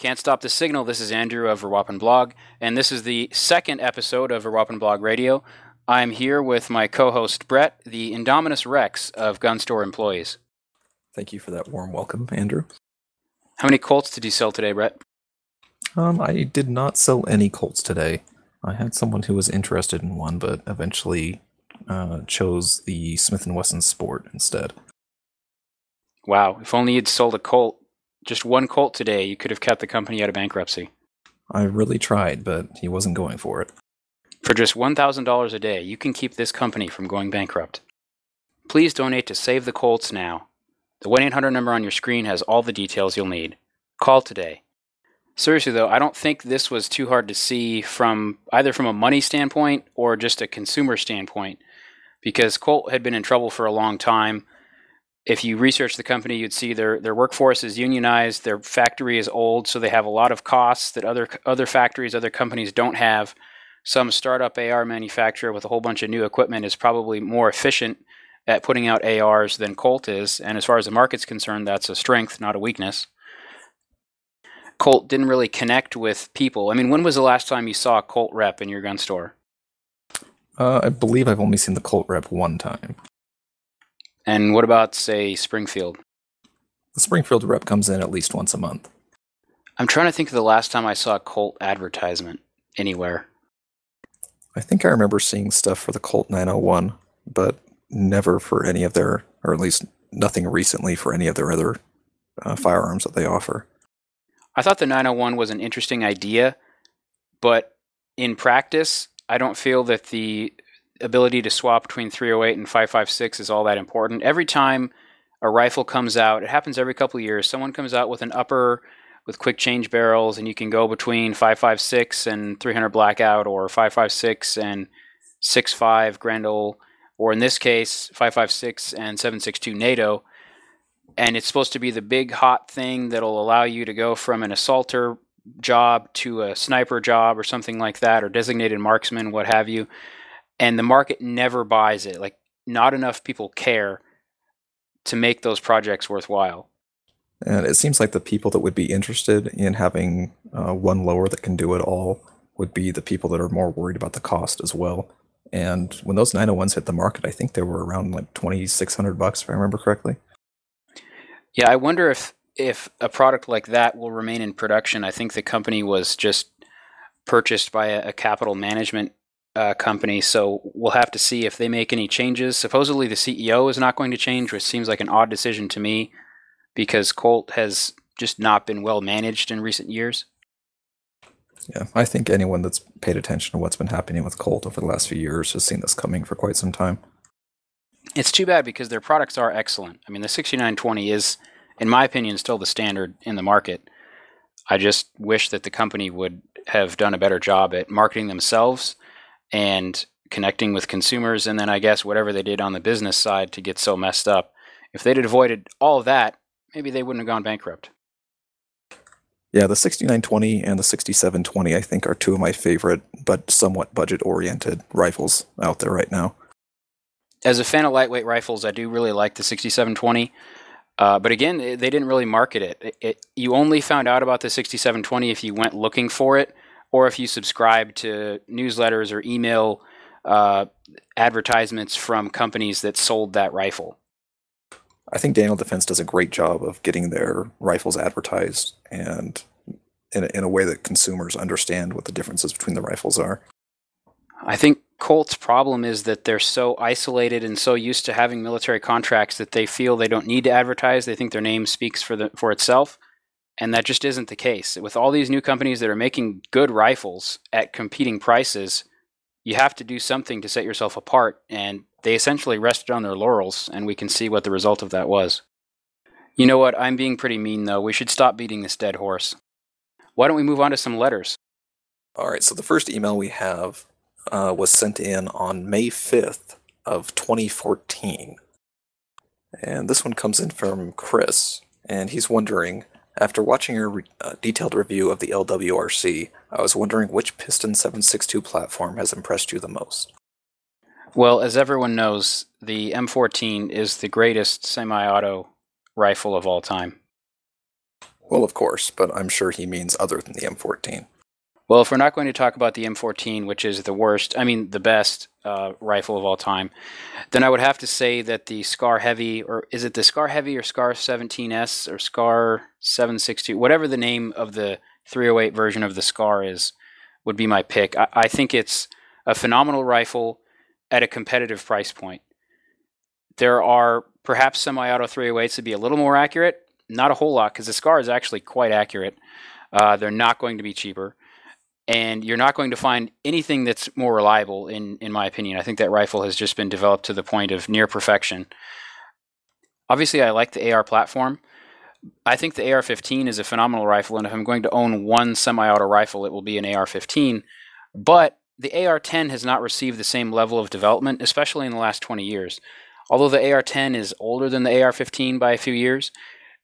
Can't stop the signal. This is Andrew of Vuurwapen Blog, and this is the second episode of Vuurwapen Blog Radio. I'm here with my co-host Brett, the Indominus Rex of Gun Store Employees. Thank you for that warm welcome, Andrew. How many Colts did you sell today, Brett? Um, I did not sell any Colts today. I had someone who was interested in one, but eventually uh, chose the Smith & Wesson Sport instead. Wow, if only you'd sold a Colt, just one Colt today, you could have kept the company out of bankruptcy. I really tried, but he wasn't going for it. For just $1,000 a day, you can keep this company from going bankrupt. Please donate to Save the Colts now. The 1 800 number on your screen has all the details you'll need. Call today. Seriously, though, I don't think this was too hard to see from either from a money standpoint or just a consumer standpoint because Colt had been in trouble for a long time. If you research the company, you'd see their, their workforce is unionized, their factory is old, so they have a lot of costs that other other factories, other companies don't have. Some startup AR manufacturer with a whole bunch of new equipment is probably more efficient at putting out ARs than Colt is, and as far as the market's concerned, that's a strength, not a weakness. Colt didn't really connect with people. I mean, when was the last time you saw a Colt rep in your gun store? Uh, I believe I've only seen the Colt rep one time. And what about, say, Springfield? The Springfield rep comes in at least once a month. I'm trying to think of the last time I saw a Colt advertisement anywhere. I think I remember seeing stuff for the Colt 901, but never for any of their, or at least nothing recently for any of their other uh, firearms that they offer. I thought the 901 was an interesting idea, but in practice, I don't feel that the ability to swap between 308 and 556 is all that important. Every time a rifle comes out, it happens every couple years. Someone comes out with an upper with quick change barrels, and you can go between 556 and 300 blackout, or 556 and 65 Grendel, or in this case 556 and 762 NATO. And it's supposed to be the big hot thing that'll allow you to go from an assaulter job to a sniper job or something like that, or designated marksman, what have you and the market never buys it. Like not enough people care to make those projects worthwhile. And it seems like the people that would be interested in having uh, one lower that can do it all would be the people that are more worried about the cost as well. And when those 901s hit the market, I think they were around like 2600 bucks if I remember correctly. Yeah, I wonder if if a product like that will remain in production. I think the company was just purchased by a, a capital management uh, company, so we'll have to see if they make any changes. Supposedly, the CEO is not going to change, which seems like an odd decision to me because Colt has just not been well managed in recent years. Yeah, I think anyone that's paid attention to what's been happening with Colt over the last few years has seen this coming for quite some time. It's too bad because their products are excellent. I mean, the 6920 is, in my opinion, still the standard in the market. I just wish that the company would have done a better job at marketing themselves and connecting with consumers, and then I guess whatever they did on the business side to get so messed up. If they'd avoided all of that, maybe they wouldn't have gone bankrupt. Yeah, the 6920 and the 6720, I think, are two of my favorite, but somewhat budget oriented rifles out there right now. As a fan of lightweight rifles, I do really like the 6720. Uh, but again, they didn't really market it. It, it. You only found out about the 6720 if you went looking for it or if you subscribe to newsletters or email uh, advertisements from companies that sold that rifle. I think Daniel Defense does a great job of getting their rifles advertised and in a, in a way that consumers understand what the differences between the rifles are. I think Colt's problem is that they're so isolated and so used to having military contracts that they feel they don't need to advertise. They think their name speaks for the for itself. And that just isn't the case. With all these new companies that are making good rifles at competing prices, you have to do something to set yourself apart. And they essentially rested on their laurels, and we can see what the result of that was. You know what? I'm being pretty mean, though. We should stop beating this dead horse. Why don't we move on to some letters? All right, so the first email we have uh, was sent in on May 5th of 2014. And this one comes in from Chris, and he's wondering after watching your re- uh, detailed review of the LWRC, I was wondering which Piston 762 platform has impressed you the most. Well, as everyone knows, the M14 is the greatest semi auto rifle of all time. Well, of course, but I'm sure he means other than the M14. Well, if we're not going to talk about the M14, which is the worst, I mean the best uh, rifle of all time, then I would have to say that the Scar Heavy, or is it the Scar Heavy or Scar 17S or Scar 762, whatever the name of the 308 version of the Scar is, would be my pick. I, I think it's a phenomenal rifle at a competitive price point. There are perhaps semi-auto 308s to be a little more accurate, not a whole lot, because the Scar is actually quite accurate. Uh, they're not going to be cheaper and you're not going to find anything that's more reliable in in my opinion. I think that rifle has just been developed to the point of near perfection. Obviously i like the ar platform. I think the ar-15 is a phenomenal rifle and if i'm going to own one semi-auto rifle it will be an ar-15 but the ar-10 has not received the same level of development especially in the last 20 years. Although the ar-10 is older than the ar-15 by a few years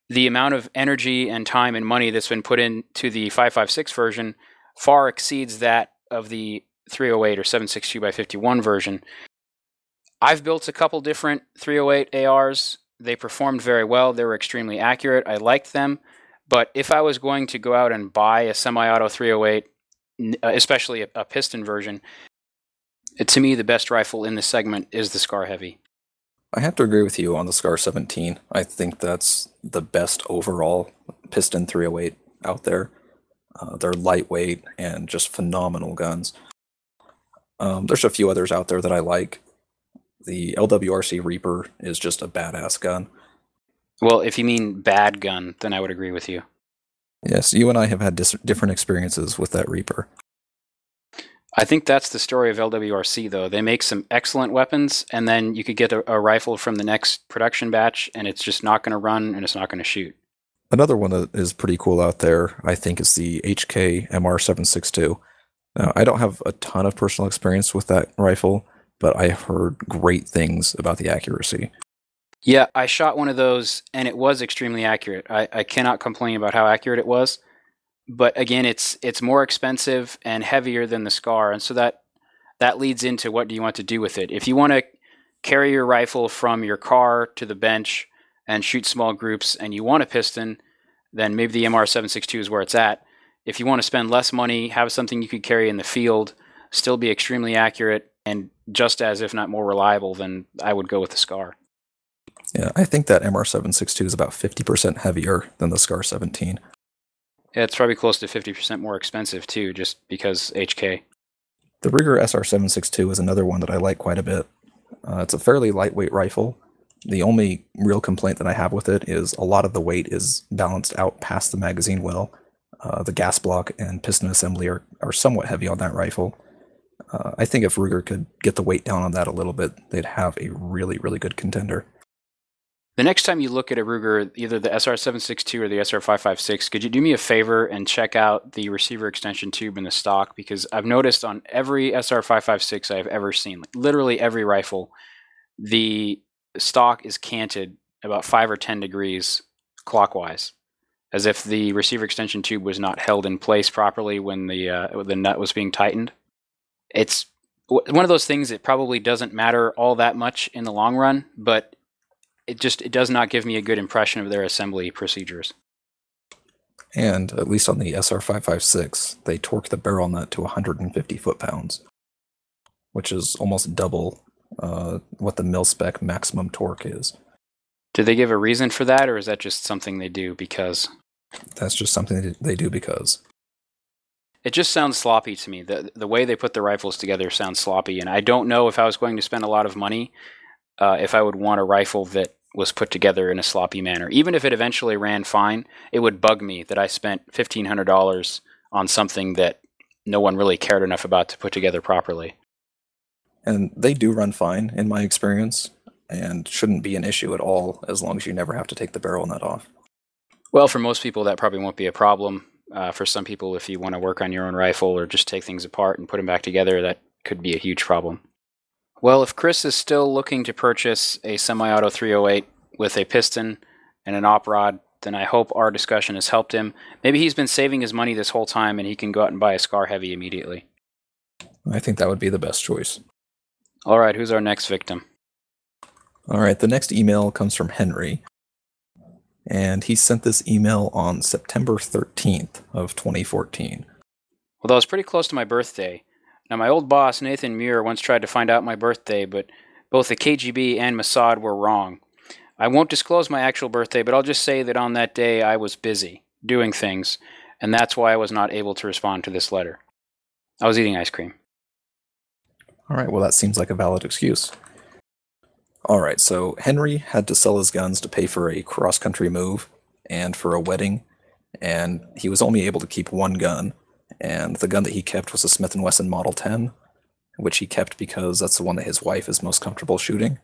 the amount of energy and time and money that's been put into the 556 version far exceeds that of the 308 or 762 by 51 version. I've built a couple different 308 ARs. They performed very well. They were extremely accurate. I liked them. But if I was going to go out and buy a semi-auto 308, uh, especially a, a piston version, to me the best rifle in the segment is the Scar Heavy. I have to agree with you on the Scar 17. I think that's the best overall piston 308 out there. Uh, they're lightweight and just phenomenal guns. Um, there's a few others out there that I like. The LWRC Reaper is just a badass gun. Well, if you mean bad gun, then I would agree with you. Yes, you and I have had dis- different experiences with that Reaper. I think that's the story of LWRC, though. They make some excellent weapons, and then you could get a, a rifle from the next production batch, and it's just not going to run and it's not going to shoot. Another one that is pretty cool out there, I think, is the HK MR762. Now, I don't have a ton of personal experience with that rifle, but I heard great things about the accuracy. Yeah, I shot one of those and it was extremely accurate. I, I cannot complain about how accurate it was. But again, it's it's more expensive and heavier than the Scar, and so that that leads into what do you want to do with it. If you want to carry your rifle from your car to the bench and shoot small groups and you want a piston, then maybe the MR762 is where it's at. If you want to spend less money, have something you could carry in the field, still be extremely accurate and just as, if not more reliable, then I would go with the SCAR. Yeah, I think that MR762 is about 50% heavier than the SCAR 17. Yeah, it's probably close to 50% more expensive too, just because HK. The Ruger SR762 is another one that I like quite a bit. Uh, it's a fairly lightweight rifle, the only real complaint that I have with it is a lot of the weight is balanced out past the magazine well. Uh, the gas block and piston assembly are, are somewhat heavy on that rifle. Uh, I think if Ruger could get the weight down on that a little bit, they'd have a really, really good contender. The next time you look at a Ruger, either the SR762 or the SR556, could you do me a favor and check out the receiver extension tube in the stock? Because I've noticed on every SR556 I've ever seen, literally every rifle, the stock is canted about five or 10 degrees clockwise, as if the receiver extension tube was not held in place properly when the, uh, the nut was being tightened. It's one of those things that probably doesn't matter all that much in the long run, but it just it does not give me a good impression of their assembly procedures. And at least on the SR556, they torque the barrel nut to 150 foot pounds, which is almost double uh, what the mil spec maximum torque is. Did they give a reason for that, or is that just something they do because? That's just something they do because. It just sounds sloppy to me. The the way they put the rifles together sounds sloppy, and I don't know if I was going to spend a lot of money, uh, if I would want a rifle that was put together in a sloppy manner. Even if it eventually ran fine, it would bug me that I spent fifteen hundred dollars on something that no one really cared enough about to put together properly and they do run fine in my experience and shouldn't be an issue at all as long as you never have to take the barrel nut off. Well, for most people, that probably won't be a problem. Uh, for some people, if you want to work on your own rifle or just take things apart and put them back together, that could be a huge problem. Well, if Chris is still looking to purchase a semi auto 308 with a piston and an op rod, then I hope our discussion has helped him. Maybe he's been saving his money this whole time and he can go out and buy a Scar Heavy immediately. I think that would be the best choice. All right, who's our next victim? All right, the next email comes from Henry. and he sent this email on September 13th of 2014. Well, that was pretty close to my birthday. Now, my old boss, Nathan Muir, once tried to find out my birthday, but both the KGB and Mossad were wrong. I won't disclose my actual birthday, but I'll just say that on that day I was busy doing things, and that's why I was not able to respond to this letter. I was eating ice cream. All right, well, that seems like a valid excuse. All right, so Henry had to sell his guns to pay for a cross country move and for a wedding, and he was only able to keep one gun. And the gun that he kept was a Smith & Wesson Model 10, which he kept because that's the one that his wife is most comfortable shooting.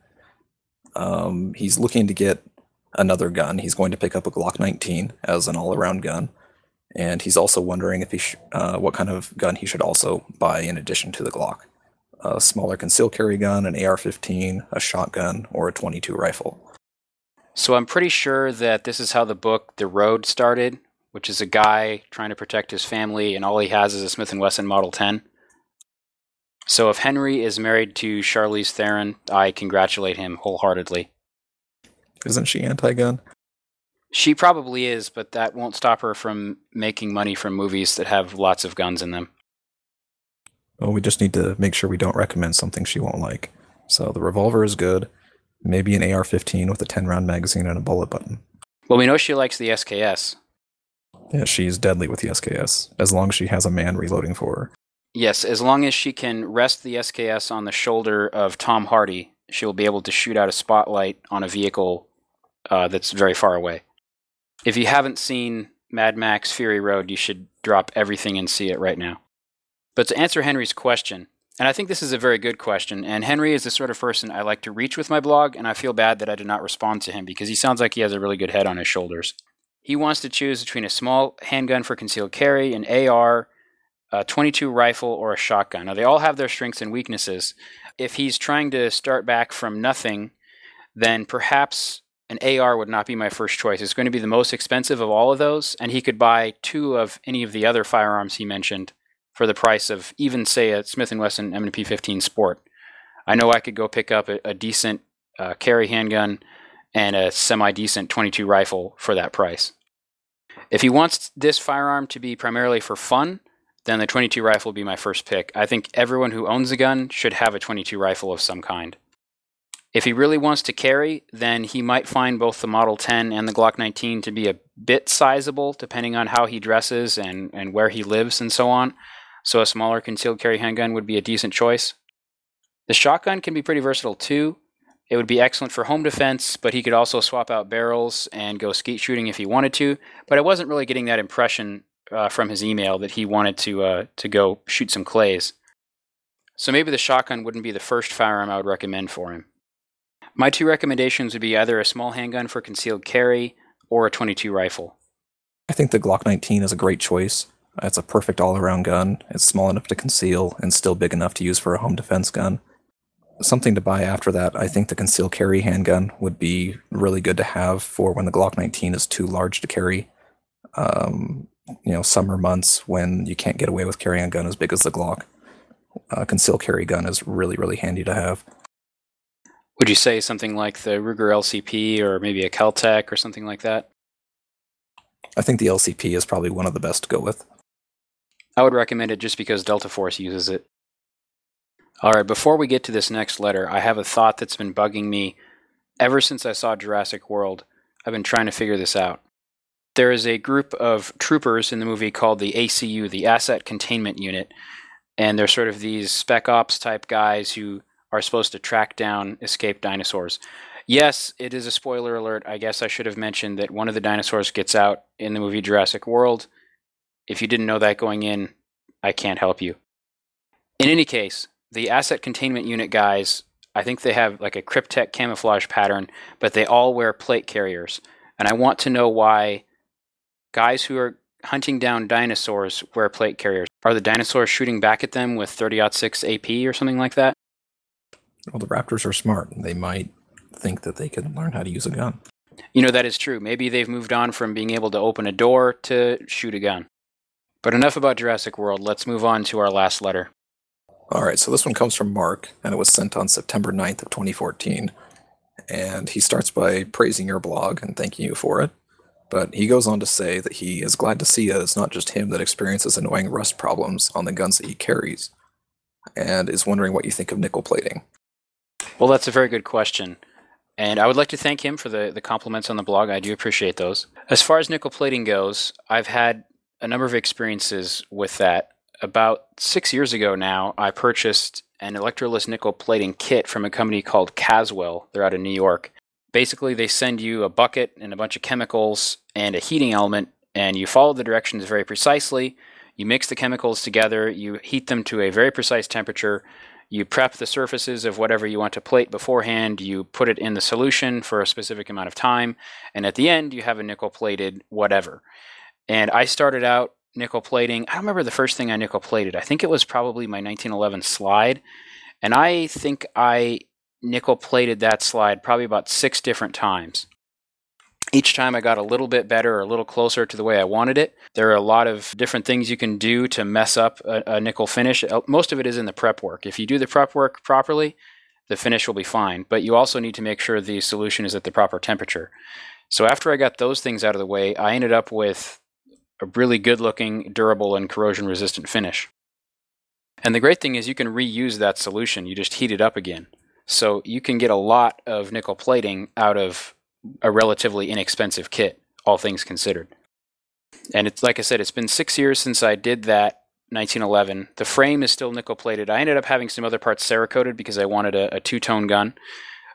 Um, he's looking to get another gun. He's going to pick up a Glock 19 as an all-around gun, and he's also wondering if he sh- uh, what kind of gun he should also buy in addition to the Glock a smaller concealed carry gun, an AR 15, a shotgun, or a 22 rifle. So I'm pretty sure that this is how the book The Road started, which is a guy trying to protect his family and all he has is a Smith & Wesson Model 10. So if Henry is married to Charlize Theron, I congratulate him wholeheartedly. Isn't she anti-gun? She probably is, but that won't stop her from making money from movies that have lots of guns in them. Well, we just need to make sure we don't recommend something she won't like. So the revolver is good. Maybe an AR-15 with a 10-round magazine and a bullet button. Well, we know she likes the SKS. Yeah, she's deadly with the SKS, as long as she has a man reloading for her. Yes, as long as she can rest the SKS on the shoulder of Tom Hardy, she will be able to shoot out a spotlight on a vehicle uh, that's very far away. If you haven't seen Mad Max Fury Road, you should drop everything and see it right now. But to answer Henry's question, and I think this is a very good question, and Henry is the sort of person I like to reach with my blog, and I feel bad that I did not respond to him because he sounds like he has a really good head on his shoulders. He wants to choose between a small handgun for concealed carry, an AR, a 22 rifle, or a shotgun. Now, they all have their strengths and weaknesses. If he's trying to start back from nothing, then perhaps an AR would not be my first choice. It's going to be the most expensive of all of those, and he could buy two of any of the other firearms he mentioned for the price of even say a Smith & Wesson M&P 15 Sport. I know I could go pick up a, a decent uh, carry handgun and a semi-decent 22 rifle for that price. If he wants this firearm to be primarily for fun, then the 22 rifle will be my first pick. I think everyone who owns a gun should have a 22 rifle of some kind. If he really wants to carry, then he might find both the Model 10 and the Glock 19 to be a bit sizable, depending on how he dresses and, and where he lives and so on so a smaller concealed carry handgun would be a decent choice. The shotgun can be pretty versatile too. It would be excellent for home defense, but he could also swap out barrels and go skeet shooting if he wanted to. But I wasn't really getting that impression uh, from his email that he wanted to uh, to go shoot some clays. So maybe the shotgun wouldn't be the first firearm I would recommend for him. My two recommendations would be either a small handgun for concealed carry or a 22 rifle. I think the Glock 19 is a great choice. It's a perfect all around gun. It's small enough to conceal and still big enough to use for a home defense gun. Something to buy after that, I think the concealed carry handgun would be really good to have for when the Glock 19 is too large to carry. Um, you know, summer months when you can't get away with carrying a gun as big as the Glock. A concealed carry gun is really, really handy to have. Would you say something like the Ruger LCP or maybe a Keltec or something like that? I think the LCP is probably one of the best to go with. I would recommend it just because Delta Force uses it. Alright, before we get to this next letter, I have a thought that's been bugging me ever since I saw Jurassic World. I've been trying to figure this out. There is a group of troopers in the movie called the ACU, the Asset Containment Unit, and they're sort of these spec ops type guys who are supposed to track down escaped dinosaurs. Yes, it is a spoiler alert. I guess I should have mentioned that one of the dinosaurs gets out in the movie Jurassic World if you didn't know that going in, I can't help you. In any case, the asset containment unit guys, I think they have like a Kryptek camouflage pattern, but they all wear plate carriers. And I want to know why guys who are hunting down dinosaurs wear plate carriers. Are the dinosaurs shooting back at them with 30 6 AP or something like that? Well, the raptors are smart. They might think that they can learn how to use a gun. You know, that is true. Maybe they've moved on from being able to open a door to shoot a gun. But enough about Jurassic World. Let's move on to our last letter. All right, so this one comes from Mark, and it was sent on September 9th of 2014. And he starts by praising your blog and thanking you for it. But he goes on to say that he is glad to see that it's not just him that experiences annoying rust problems on the guns that he carries, and is wondering what you think of nickel plating. Well, that's a very good question. And I would like to thank him for the, the compliments on the blog. I do appreciate those. As far as nickel plating goes, I've had a number of experiences with that. About six years ago now, I purchased an electroless nickel plating kit from a company called Caswell. They're out of New York. Basically, they send you a bucket and a bunch of chemicals and a heating element, and you follow the directions very precisely. You mix the chemicals together, you heat them to a very precise temperature, you prep the surfaces of whatever you want to plate beforehand, you put it in the solution for a specific amount of time, and at the end, you have a nickel plated whatever. And I started out nickel plating. I don't remember the first thing I nickel plated. I think it was probably my 1911 slide. And I think I nickel plated that slide probably about six different times. Each time I got a little bit better or a little closer to the way I wanted it. There are a lot of different things you can do to mess up a, a nickel finish. Uh, most of it is in the prep work. If you do the prep work properly, the finish will be fine. But you also need to make sure the solution is at the proper temperature. So after I got those things out of the way, I ended up with a really good looking, durable, and corrosion resistant finish. And the great thing is you can reuse that solution. You just heat it up again. So you can get a lot of nickel plating out of a relatively inexpensive kit, all things considered. And it's like I said, it's been six years since I did that 1911. The frame is still nickel plated. I ended up having some other parts cerakoted because I wanted a, a two tone gun,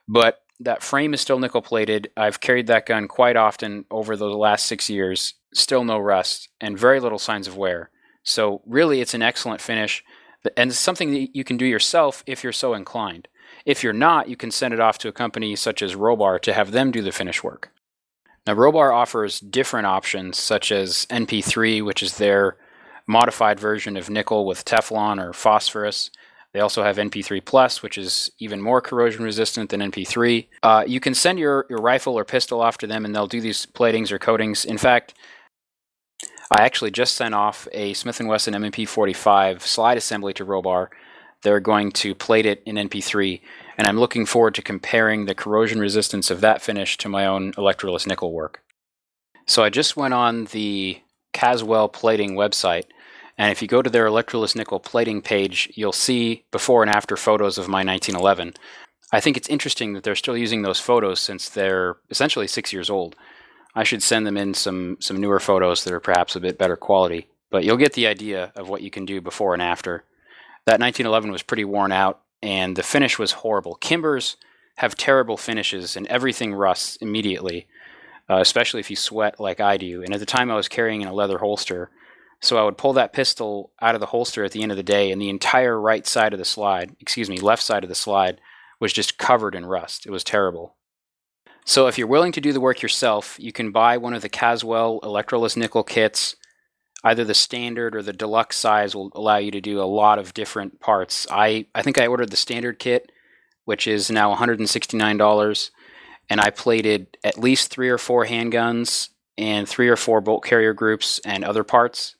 but that frame is still nickel plated. I've carried that gun quite often over the last six years, still no rust, and very little signs of wear. So, really, it's an excellent finish, and it's something that you can do yourself if you're so inclined. If you're not, you can send it off to a company such as Robar to have them do the finish work. Now, Robar offers different options, such as NP3, which is their modified version of nickel with Teflon or phosphorus. They also have NP3 Plus, which is even more corrosion resistant than NP3. Uh, you can send your, your rifle or pistol off to them, and they'll do these platings or coatings. In fact, I actually just sent off a Smith & Wesson M&P 45 slide assembly to Robar. They're going to plate it in NP3, and I'm looking forward to comparing the corrosion resistance of that finish to my own electroless nickel work. So I just went on the Caswell plating website, and if you go to their electroless nickel plating page, you'll see before and after photos of my 1911. I think it's interesting that they're still using those photos since they're essentially six years old. I should send them in some some newer photos that are perhaps a bit better quality. But you'll get the idea of what you can do before and after. That 1911 was pretty worn out, and the finish was horrible. Kimbers have terrible finishes, and everything rusts immediately, uh, especially if you sweat like I do. And at the time, I was carrying in a leather holster, so I would pull that pistol out of the holster at the end of the day, and the entire right side of the slide, excuse me, left side of the slide, was just covered in rust. It was terrible. So if you're willing to do the work yourself, you can buy one of the Caswell electroless nickel kits. Either the standard or the deluxe size will allow you to do a lot of different parts. I, I think I ordered the standard kit, which is now $169, and I plated at least three or four handguns and three or four bolt carrier groups and other parts.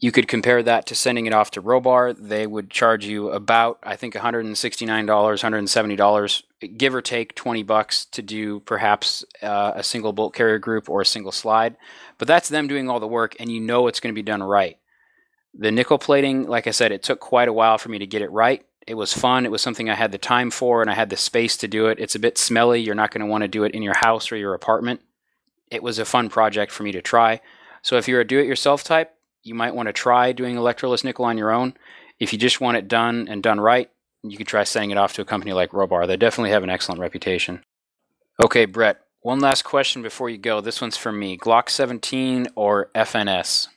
You could compare that to sending it off to Robar. They would charge you about, I think, $169, $170, give or take 20 bucks to do perhaps uh, a single bolt carrier group or a single slide. But that's them doing all the work, and you know it's going to be done right. The nickel plating, like I said, it took quite a while for me to get it right. It was fun. It was something I had the time for, and I had the space to do it. It's a bit smelly. You're not going to want to do it in your house or your apartment. It was a fun project for me to try. So if you're a do it yourself type, you might want to try doing electroless nickel on your own. If you just want it done and done right, you could try sending it off to a company like Robar. They definitely have an excellent reputation. Okay, Brett, one last question before you go. This one's for me Glock 17 or FNS?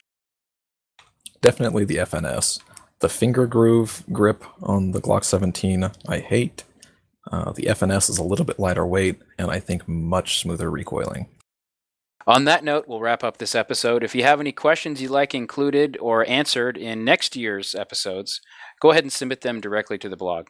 Definitely the FNS. The finger groove grip on the Glock 17, I hate. Uh, the FNS is a little bit lighter weight and I think much smoother recoiling. On that note, we'll wrap up this episode. If you have any questions you'd like included or answered in next year's episodes, go ahead and submit them directly to the blog.